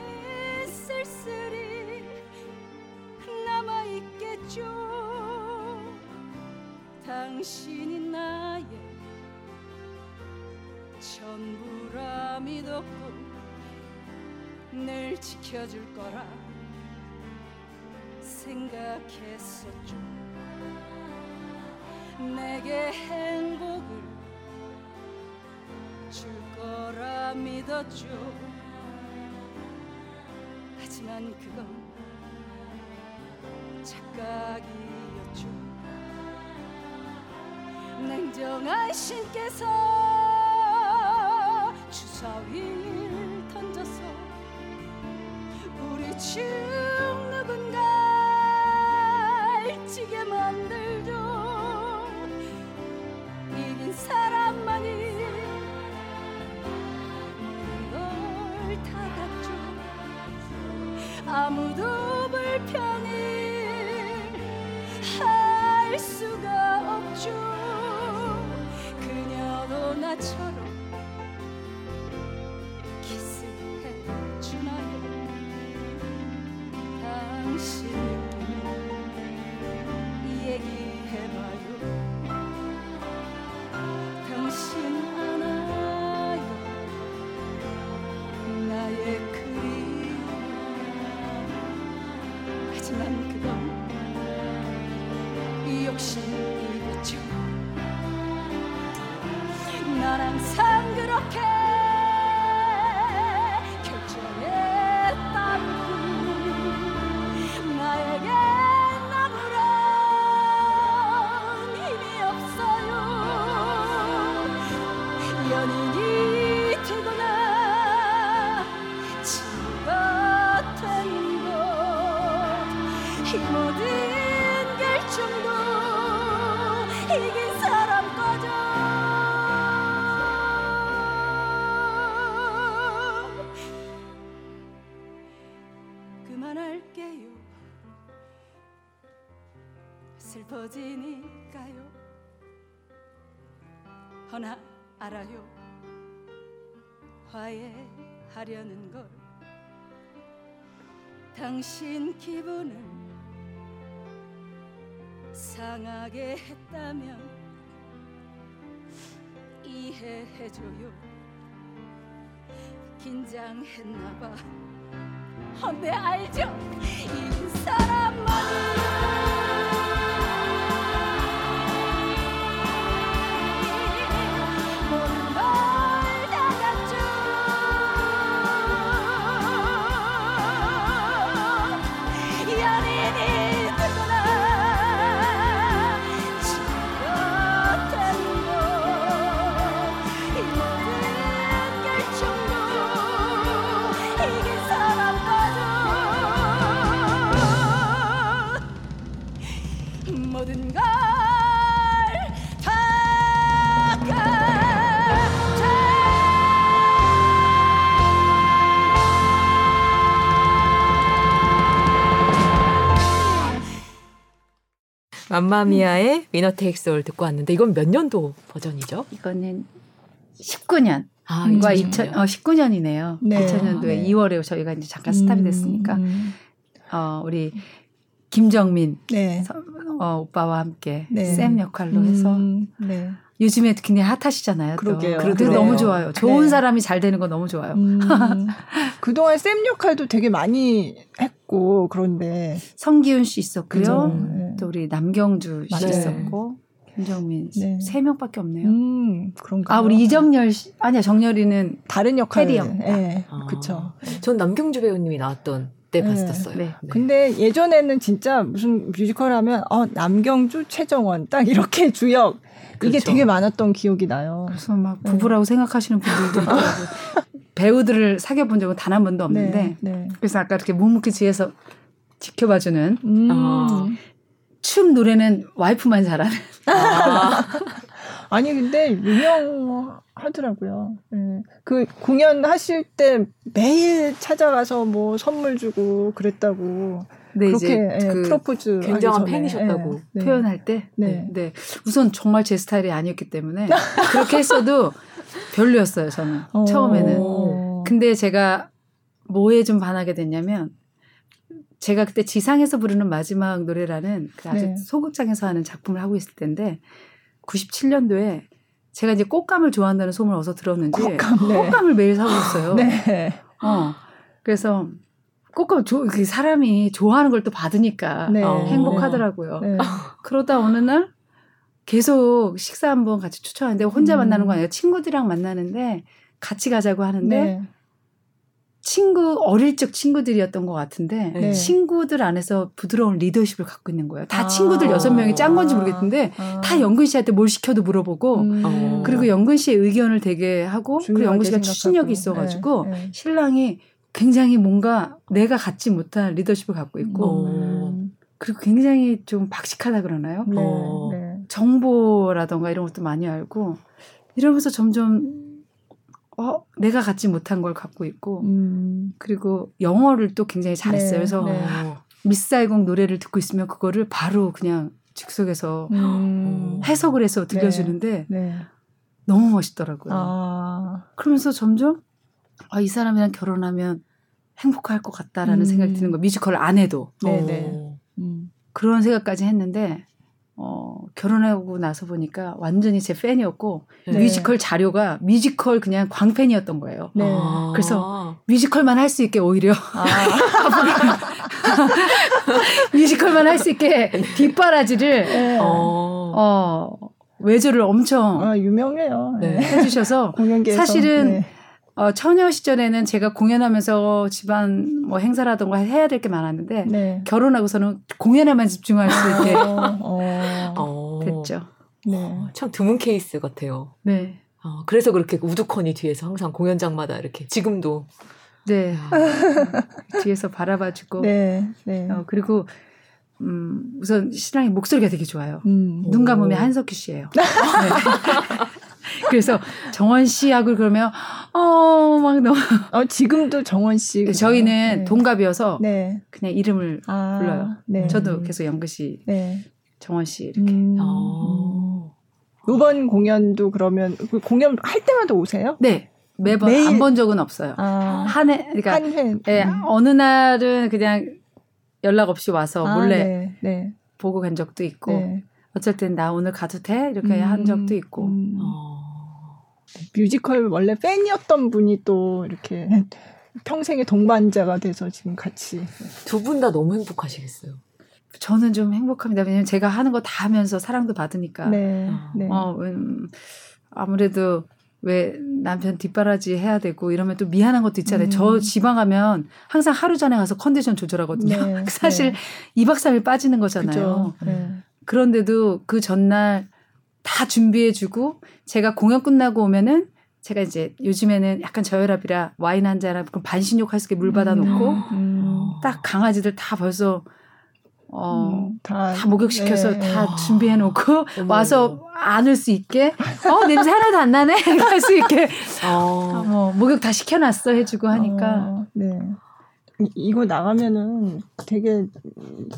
쓸쓸히 남아 있겠죠 당신이 나의 전부라 믿었고 늘 지켜줄 거라 생각했었죠. 내게 행복을 줄 거라 믿었죠. 하지만 그건 착각이 냉정한 신께서 주사위를 던져서 우리 중 누군가 지게 만들죠. 이긴 사람만이 아무도 불편히 당 슬퍼지니까요. 허나 알아요.
화해하려는 걸. 당신 기분을 상하게 했다면 이해해줘요. 긴장했나봐. 어, 네 알죠
맘마미아의 위너 테이크스 올 듣고 왔는데 이건 몇 년도 버전이죠?
이거는 19년. 아, 2000, 어, 19년이네요. 네. 2000년도에 네. 2월에 저희가 이제 잠깐 스탑이 음, 됐으니까. 음. 어, 우리 김정민 네. 어, 오빠와 함께 네. 쌤 역할로 해서 음, 네. 요즘에 굉장히 핫하시잖아요. 그러게요. 그래도 너무 좋아요. 좋은 네. 사람이 잘 되는 거 너무 좋아요. 음,
그동안 쌤 역할도 되게 많이 했 고 그런데
성기훈 씨 있었고요. 네. 또 우리 남경주 씨 있었고 김정민 네. 세 명밖에 없네요. 음, 그런가. 아 우리 이정열 씨 아니야 정열이는
다른 역할. 이 형. 네, 아.
그렇죠. 전 남경주 배우님이 나왔던 때 네. 봤었어요. 네.
네. 근데 예전에는 진짜 무슨 뮤지컬 하면 어 남경주, 최정원 딱 이렇게 주역 그렇죠. 이게 되게 많았던 기억이 나요.
그래서 막 네. 부부라고 생각하시는 분들도 있고 배우들을 사귀어 본 적은 단 한 번도 없는데 네, 네. 그래서 아까 이렇게 묵묵히 뒤에서 지켜봐주는 음. 어, 춤 노래는 와이프만 잘하는. 아.
아니 근데 유명하더라고요. 네. 그 공연 하실 때 매일 찾아가서 뭐 선물 주고 그랬다고. 네, 그렇게 예, 그 프로포즈
굉장한 팬이셨다고
네. 표현할 때. 네. 네. 우선 정말 제 스타일이 아니었기 때문에 그렇게 했어도 별로였어요 저는 어. 처음에는. 근데 제가 뭐에 좀 반하게 됐냐면 제가 그때 지상에서 부르는 마지막 노래라는 그 아주 네. 소극장에서 하는 작품을 하고 있을 때인데 97년도에 제가 이제 꽃감을 좋아한다는 소문을 어서 들었는지 꽃감, 네. 꽃감을 매일 사고 있어요. 네. 어. 그래서 꽃감 조, 그 사람이 좋아하는 걸 또 받으니까 네. 어, 행복하더라고요. 네. 그러다 어느 날 계속 식사 한번 같이 추천하는데 혼자 음. 만나는 거 아니라 친구들이랑 만나는데 같이 가자고 하는데 네. 친구 어릴 적 친구들이었던 것 같은데 네. 친구들 안에서 부드러운 리더십을 갖고 있는 거예요. 다 아. 친구들 여섯 명이 짠 건지 모르겠는데 아. 다 영근 씨한테 뭘 시켜도 물어보고 음. 어. 그리고 영근 씨의 의견을 되게 하고 그리고 영근 씨가 추진력이 있어가지고 네. 네. 신랑이 굉장히 뭔가 내가 갖지 못한 리더십을 갖고 있고 음. 그리고 굉장히 좀 박식하다 그러나요? 네. 어. 네. 정보라던가 이런 것도 많이 알고 이러면서 점점 어, 내가 갖지 못한 걸 갖고 있고, 음. 그리고 영어를 또 굉장히 잘했어요. 네, 그래서 네. 미사이공 노래를 듣고 있으면 그거를 바로 그냥 즉석에서 음. 해석을 해서 들려주는데 네, 네. 너무 멋있더라고요. 아. 그러면서 점점 아, 이 사람이랑 결혼하면 행복할 것 같다라는 음. 생각이 드는 거 뮤지컬 안 해도. 네네. 어. 음. 그런 생각까지 했는데 어, 결혼하고 나서 보니까 완전히 제 팬이었고 네. 뮤지컬 자체가 뮤지컬 그냥 광팬이었던 거예요. 네. 아. 그래서 뮤지컬만 할 수 있게 오히려 아. 뮤지컬만 할 수 있게 뒷바라지를 네. 어, 어, 외조를 엄청
아, 유명해요.
네. 해주셔서 사실은 네. 어, 처녀 시절에는 제가 공연하면서 집안 뭐 행사라던가 해야 될 게 많았는데 네. 결혼하고서는 공연에만 집중할 수 있게 어, 어. 됐죠.
네. 어, 참 드문 케이스 같아요. 네. 어, 그래서 그렇게 우두커니 뒤에서 항상 공연장마다 이렇게 지금도
네 아. 뒤에서 바라봐주고 네, 네. 어, 그리고 음, 우선 신랑이 목소리가 되게 좋아요. 음. 눈 감으면 한석규 씨예요. 네. 그래서 정원 씨하고 그러면 어막 너무
어 지금도 정원 씨
네, 저희는 네. 동갑이어서 네. 그냥 이름을 아, 불러요. 네. 저도 계속 영근 씨, 네. 정원 씨 이렇게. 음. 어.
이번 공연도 그러면 그 공연 할 때마다 오세요?
네. 매번 안 본 적은 없어요. 아, 한 해, 그러니까 한 해. 예, 음. 어느 날은 그냥 연락 없이 와서 아, 몰래 네, 네. 보고 간 적도 있고, 네. 어쩔 땐 나 오늘 가도 돼 이렇게 음, 한 적도 있고. 음. 어.
뮤지컬 원래 팬이었던 분이 또 이렇게 평생의 동반자가 돼서 지금 같이
두 분 다 너무 행복하시겠어요.
저는 좀 행복합니다. 왜냐면 제가 하는 거 다 하면서 사랑도 받으니까. 네, 어, 네. 어, 음, 아무래도 왜 남편 뒷바라지 해야 되고 이러면 또 미안한 것도 있잖아요. 음. 저 지방 가면 항상 하루 전에 가서 컨디션 조절하거든요. 네, 사실 네. 2박 3일 빠지는 거잖아요. 네. 그런데도 그 전날 다 준비해주고 제가 공연 끝나고 오면은 제가 이제 요즘에는 약간 저혈압이라 와인 한잔 하고 반신욕 할 수 있게 물 받아놓고 음, 음. 딱 강아지들 다 벌써 어, 음, 다, 다 목욕시켜서 네. 다 준비해놓고 와서 안을 수 있게 어 냄새 하나도 안 나네 할 수 있게 어. 뭐 목욕 다 시켜놨어 해주고 하니까 어, 네.
이거 나가면은 되게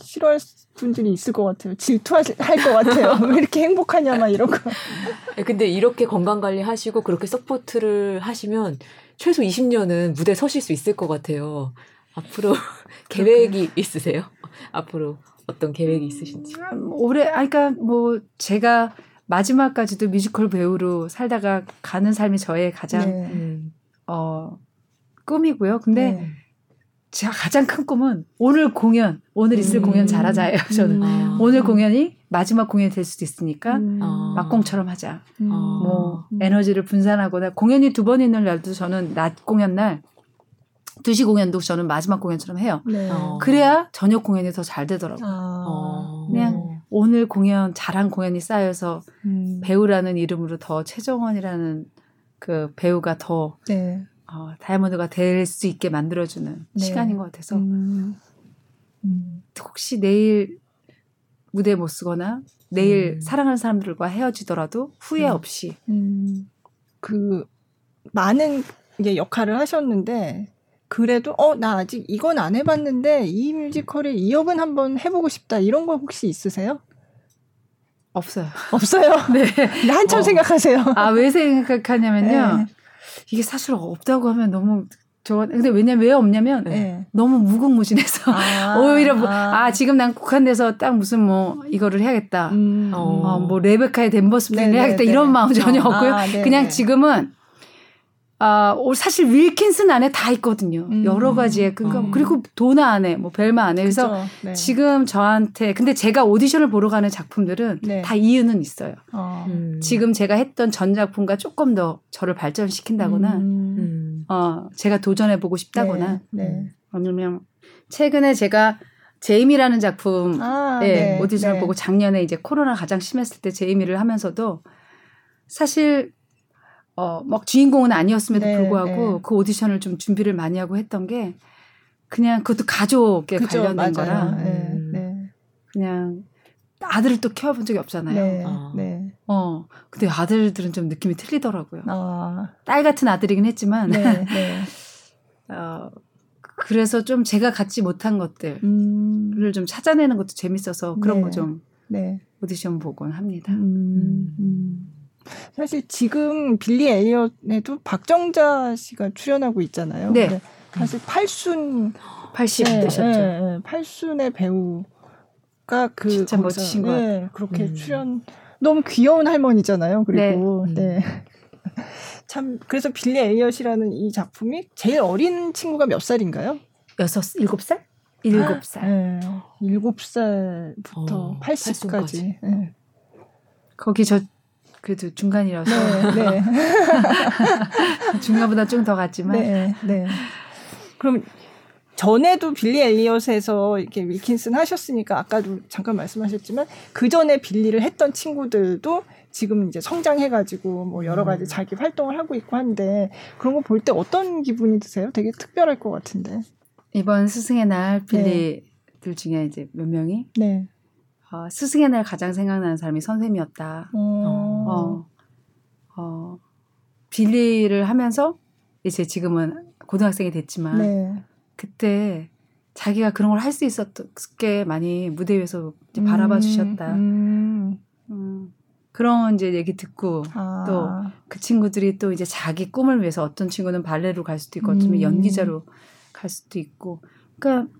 싫어할 분들이 있을 것 같아요. 질투할 것 같아요. 왜 이렇게 행복하냐, 막 이런 거.
네, 근데 이렇게 건강 관리 하시고 그렇게 서포트를 하시면 최소 20년은 무대 서실 수 있을 것 같아요. 앞으로 계획이 있으세요? 앞으로 어떤 계획이 있으신지?
음, 올해, 아, 그러니까 뭐 제가 마지막까지도 뮤지컬 배우로 살다가 가는 삶이 저의 가장 네. 어 꿈이고요. 근데 네. 제가 가장 큰 꿈은 오늘 공연, 오늘 있을 음. 공연 잘하자예요. 저는 음. 오늘 공연이 마지막 공연이 될 수도 있으니까 음. 아. 막공처럼 하자. 음. 뭐 음. 에너지를 분산하거나 공연이 두 번 있는 날도 저는 낮 공연 날 2시 공연도 저는 마지막 공연처럼 해요. 네. 어. 그래야 저녁 공연이 더 잘 되더라고요. 아. 어. 그냥 오늘 공연 잘한 공연이 쌓여서 음. 배우라는 이름으로 더 최정원이라는 그 배우가 더 네. 어, 다이아몬드가 될 수 있게 만들어주는 네. 시간인 것 같아서 음. 음. 혹시 내일 무대 못 서거나 내일 음. 사랑하는 사람들과 헤어지더라도 후회 음. 없이 음.
그 많은 이제 역할을 하셨는데 그래도 어 나 아직 이건 안 해봤는데 이 뮤지컬에 이 역은 한번 해보고 싶다 이런 거 혹시 있으세요?
없어요.
없어요? 네. 한참 어. 생각하세요.
아, 왜 생각하냐면요. 네. 이게 사실 없다고 하면 너무 저 근데 왜냐면 왜 없냐면 네. 너무 무궁무진해서 아, 오히려 뭐, 아. 아. 지금 난 국한돼서 딱 무슨 뭐 이거를 해야겠다 음. 어, 뭐 레베카의 댄버스 부인 해야겠다 이런 마음 전혀 어. 없고요 아, 그냥 지금은 아, 사실 윌킨슨 안에 다 있거든요. 음. 여러 가지의 그러니까 음. 그리고 도나 안에 뭐 벨마 안에 그래서 네. 지금 저한테 근데 제가 오디션을 보러 가는 작품들은 네. 다 이유는 있어요. 어. 음. 지금 제가 했던 전 작품과 조금 더 저를 발전시킨다거나 음. 어, 제가 도전해 보고 싶다거나 네. 네. 아니면 최근에 제가 제이미라는 작품에 아, 네. 오디션을 네. 보고 작년에 이제 코로나 가장 심했을 때 제이미를 하면서도 사실 어, 막 주인공은 아니었음에도 네, 불구하고 네. 그 오디션을 좀 준비를 많이 하고 했던 게 그냥 그것도 가족에 그쵸, 관련된 맞아요. 거라 네, 음. 네. 그냥 아들을 또 키워본 적이 없잖아요. 네, 어. 네. 어. 근데 아들들은 좀 느낌이 틀리더라고요. 어. 딸 같은 아들이긴 했지만. 네, 네. 어, 그래서 좀 제가 갖지 못한 것들을 음. 좀 찾아내는 것도 재밌어서 그런 네. 거좀 네. 오디션 보곤 합니다. 음.
음. 사실 지금 빌리 엘리엇에도 박정자 씨가 출연하고 있잖아요. 네. 사실 팔순
80 네, 되셨죠. 네, 네,
팔순의 배우가 그
진짜 멋지신 거 네,
그렇게 음. 출연 너무 귀여운 할머니잖아요. 그리고 네. 네. 참 그래서 빌리 엘리엇이라는 이 작품이 제일 어린 친구가 몇 살인가요?
여섯 일곱 살? 일곱 살. 네.
일곱 살부터 어, 80까지. 네.
거기 저 그래도 중간이라서 네, 네. 중간보다 좀 더 갔지만 네, 네.
그럼 전에도 빌리 엘리엇에서 이렇게 윌킨슨 하셨으니까 아까도 잠깐 말씀하셨지만 그 전에 빌리를 했던 친구들도 지금 이제 성장해가지고 뭐 여러 가지 음. 자기 활동을 하고 있고 한데 그런 거 볼 때 어떤 기분이 드세요? 되게 특별할 것 같은데
이번 스승의 날 빌리들 네. 중에 이제 몇 명이 네. 어, 스승의 날 가장 생각나는 사람이 선생님이었다. 어. 어, 어, 빌리를 하면서 이제 지금은 고등학생이 됐지만 네. 그때 자기가 그런 걸 할 수 있었게 많이 무대 위에서 이제 바라봐 음, 주셨다. 음. 음. 그런 이제 얘기 듣고 아. 또그 친구들이 또 이제 자기 꿈을 위해서 어떤 친구는 발레로 갈 수도 있고 어쩌면 음. 연기자로 갈 수도 있고 그러니까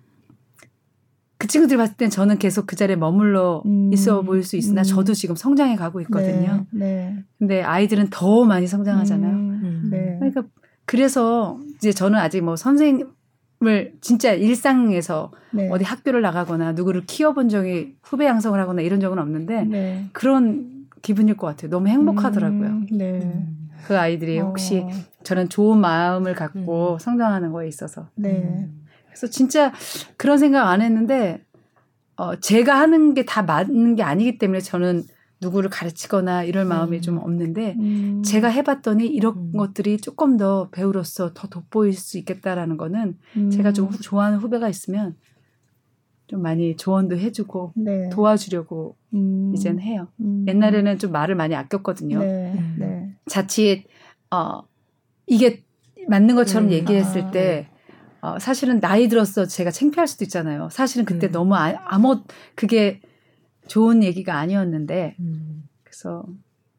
그 친구들 봤을 땐 저는 계속 그 자리에 머물러 음. 있어 보일 수 있으나 음. 저도 지금 성장해 가고 있거든요. 네. 네. 근데 아이들은 더 많이 성장하잖아요. 음. 네. 그러니까 그래서 이제 저는 아직 뭐 선생님을 진짜 일상에서 네. 어디 학교를 나가거나 누구를 키워본 적이 후배 양성을 하거나 이런 적은 없는데 네. 그런 기분일 것 같아요. 너무 행복하더라고요. 음. 네. 음. 그 아이들이 혹시 어. 저는 좋은 마음을 갖고 음. 성장하는 거에 있어서. 네. 그래서 진짜 그런 생각 안 했는데 어 제가 하는 게 다 맞는 게 아니기 때문에 저는 누구를 가르치거나 이럴 마음이 음. 좀 없는데 음. 제가 해봤더니 이런 음. 것들이 조금 더 배우로서 더 돋보일 수 있겠다라는 거는 음. 제가 좀 좋아하는 후배가 있으면 좀 많이 조언도 해주고 네. 도와주려고 음. 이젠 해요. 음. 옛날에는 좀 말을 많이 아꼈거든요. 네. 네. 자칫 어 이게 맞는 것처럼 얘기했을 아. 때 어, 사실은 나이 들어서 제가 창피할 수도 있잖아요. 사실은 그때 음. 너무 아, 아무 그게 좋은 얘기가 아니었는데 음. 그래서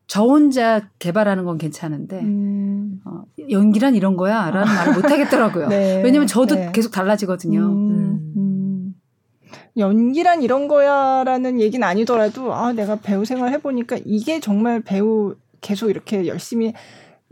저 혼자 개발하는 건 괜찮은데 음. 어, 연기란 이런 거야라는 말을 못 하겠더라고요. 네. 왜냐면 저도 네. 계속 달라지거든요. 음. 음.
음. 연기란 이런 거야라는 얘기는 아니더라도 아 내가 배우 생활 해보니까 이게 정말 배우 계속 이렇게 열심히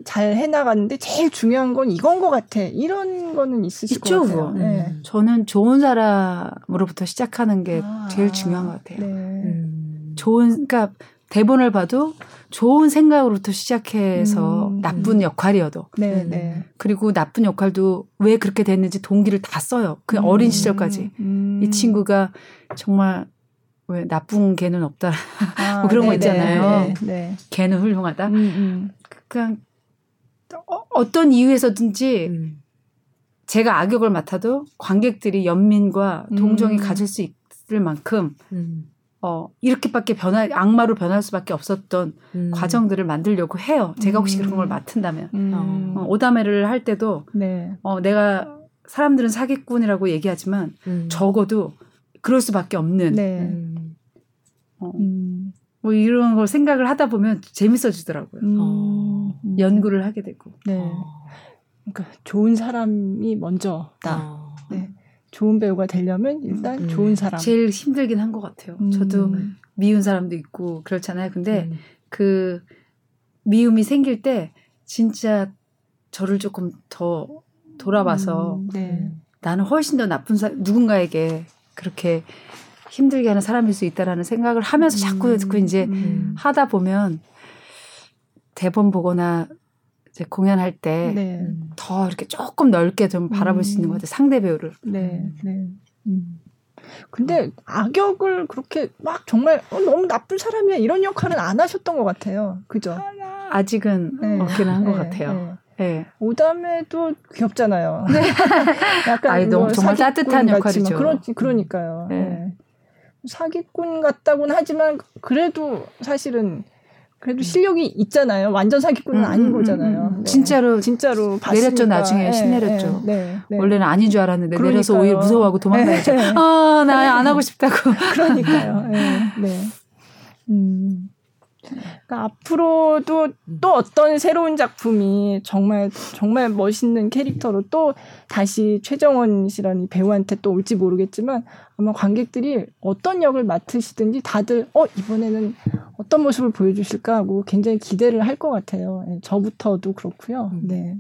잘 해나가는데 제일 중요한 건 이건 것 같아. 이런 거는 있으실 있죠, 것 같아요.
네. 저는 좋은 사람으로부터 시작하는 게 아, 제일 중요한 것 같아요. 네. 음. 좋은, 그러니까 대본을 봐도 좋은 생각으로부터 시작해서 음, 나쁜 음. 역할이어도. 네, 음. 네. 그리고 나쁜 역할도 왜 그렇게 됐는지 동기를 다 써요. 그 음, 어린 시절까지. 음. 이 친구가 정말 왜 나쁜 개는 없다. 아, 뭐 그런 네, 거 있잖아요. 네, 네. 개는 훌륭하다. 그냥 어, 떤 이유에서든지 음. 제가 악역을 맡아도 관객들이 연민과 동정이 음. 가질 수 있을 만큼 음. 어, 이렇게밖에 변할, 악마로 변할 수밖에 없었던 음. 과정들을 만들려고 해요. 제가 혹시 그런 걸 음. 맡은다면. 음. 어, 오다메를 할 때도, 네. 어, 내가 사람들은 사기꾼이라고 얘기하지만 적어도 그럴 수밖에 없는. 네. 어, 뭐 이런 걸 생각을 하다 보면 재밌어지더라고요. 음. 어. 연구를 하게 되고. 네. 어.
그러니까 좋은 사람이 먼저다. 어. 네. 좋은 배우가 되려면 일단 음. 좋은 사람.
제일 힘들긴 한 것 같아요. 음. 저도 미운 사람도 있고 그렇잖아요. 근데 음. 그 미움이 생길 때 진짜 저를 조금 더 돌아봐서 음, 네. 나는 훨씬 더 나쁜 사 누군가에게 그렇게 힘들게 하는 사람일 수 있다라는 생각을 하면서 자꾸 음, 그 이제 음. 하다 보면 대본 보거나 이제 공연할 때더 네. 이렇게 조금 넓게 좀 바라볼 음. 수 있는 것 같아요. 상대 배우를. 네, 네.
음. 근데 악역을 그렇게 막 정말 어, 너무 나쁜 사람이야 이런 역할은 안 하셨던 것 같아요. 그죠?
아직은 네. 없기는 한것 네. 같아요. 네. 네.
오담에도 귀엽잖아요. 네.
약간 아이, 너무 뭐 정말 따뜻한 역할이죠.
그러, 그러니까요. 네. 네. 사기꾼 같다고는 하지만 그래도 사실은 그래도 실력이 있잖아요. 완전 사기꾼은 음, 아닌 음, 음, 거잖아요.
네. 진짜로 진짜로 내렸죠. 나중에 네, 신내렸죠. 네, 네, 원래는 아닌 줄 알았는데 그러니까요. 내려서 오히려 무서워하고 도망가야죠. 네. 아나 안 하고 싶다고.
그러니까요. 네. 네. 음. 그러니까 앞으로도 음. 또 어떤 새로운 작품이 정말 정말 멋있는 캐릭터로 또 다시 최정원 씨라는 배우한테 또 올지 모르겠지만 아마 관객들이 어떤 역을 맡으시든지 다들 어 이번에는 어떤 모습을 보여주실까 하고 굉장히 기대를 할 것 같아요. 예, 저부터도 그렇고요. 음. 네.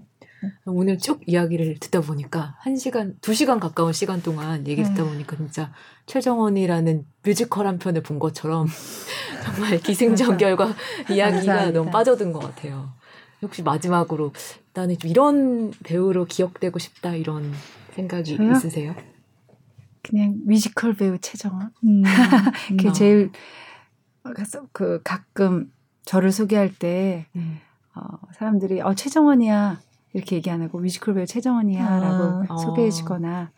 오늘 쭉 이야기를 듣다 보니까 한 시간, 두 시간 가까운 시간 동안 얘기 듣다 네. 보니까 진짜 최정원이라는 뮤지컬 한 편을 본 것처럼 정말 기승전결과 이야기가 너무 빠져든 것 같아요. 혹시 마지막으로 나는 좀 이런 배우로 기억되고 싶다 이런 생각이 저요? 있으세요?
그냥 뮤지컬 배우 최정원. 음, 그게 음. 제일 그 가끔 저를 소개할 때 음. 어, 사람들이 어 최정원이야 이렇게 얘기 안 하고 뮤지컬 배우 최정원이야라고 아, 소개해 주거나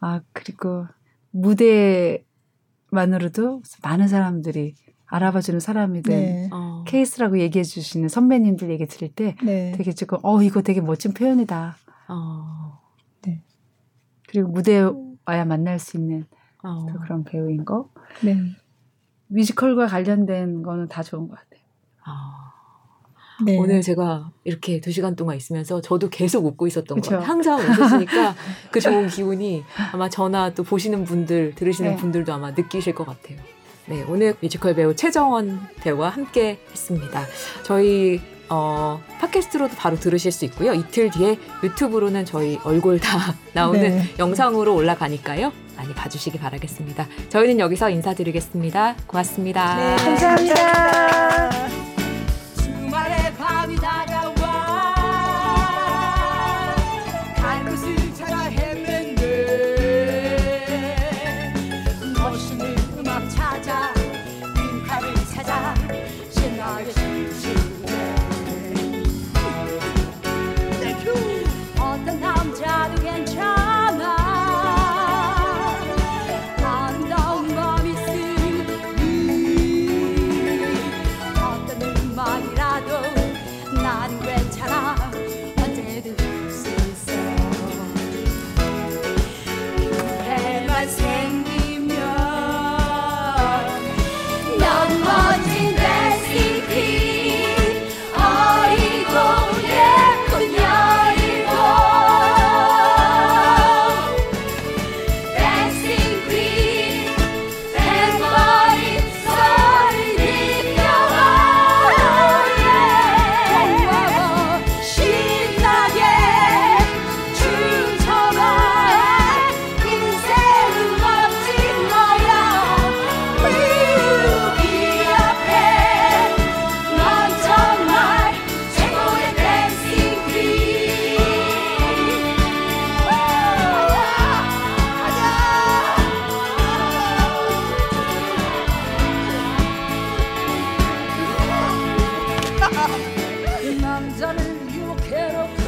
아 그리고 무대만으로도 많은 사람들이 알아봐주는 사람이 된 네. 어. 케이스라고 얘기해 주시는 선배님들 얘기 들을 때 네. 되게 지금 어 이거 되게 멋진 표현이다. 어. 네. 그리고 무대에 와야 만날 수 있는 어. 그런 배우인 거. 네. 뮤지컬과 관련된 거는 다 좋은 것 같아요. 아,
네. 오늘 제가 이렇게 두 시간 동안 있으면서 저도 계속 웃고 있었던 거예요. 항상 웃으시니까 그 좋은 기운이 아마 저나 또 보시는 분들, 들으시는 네. 분들도 아마 느끼실 것 같아요. 네, 오늘 뮤지컬 배우 최정원 배우와 함께 했습니다. 저희 어, 팟캐스트로도 바로 들으실 수 있고요. 이틀 뒤에 유튜브로는 저희 얼굴 다 나오는 네. 영상으로 올라가니까요. 많이 봐주시기 바라겠습니다. 저희는 여기서 인사드리겠습니다. 고맙습니다.
네, 감사합니다. quiero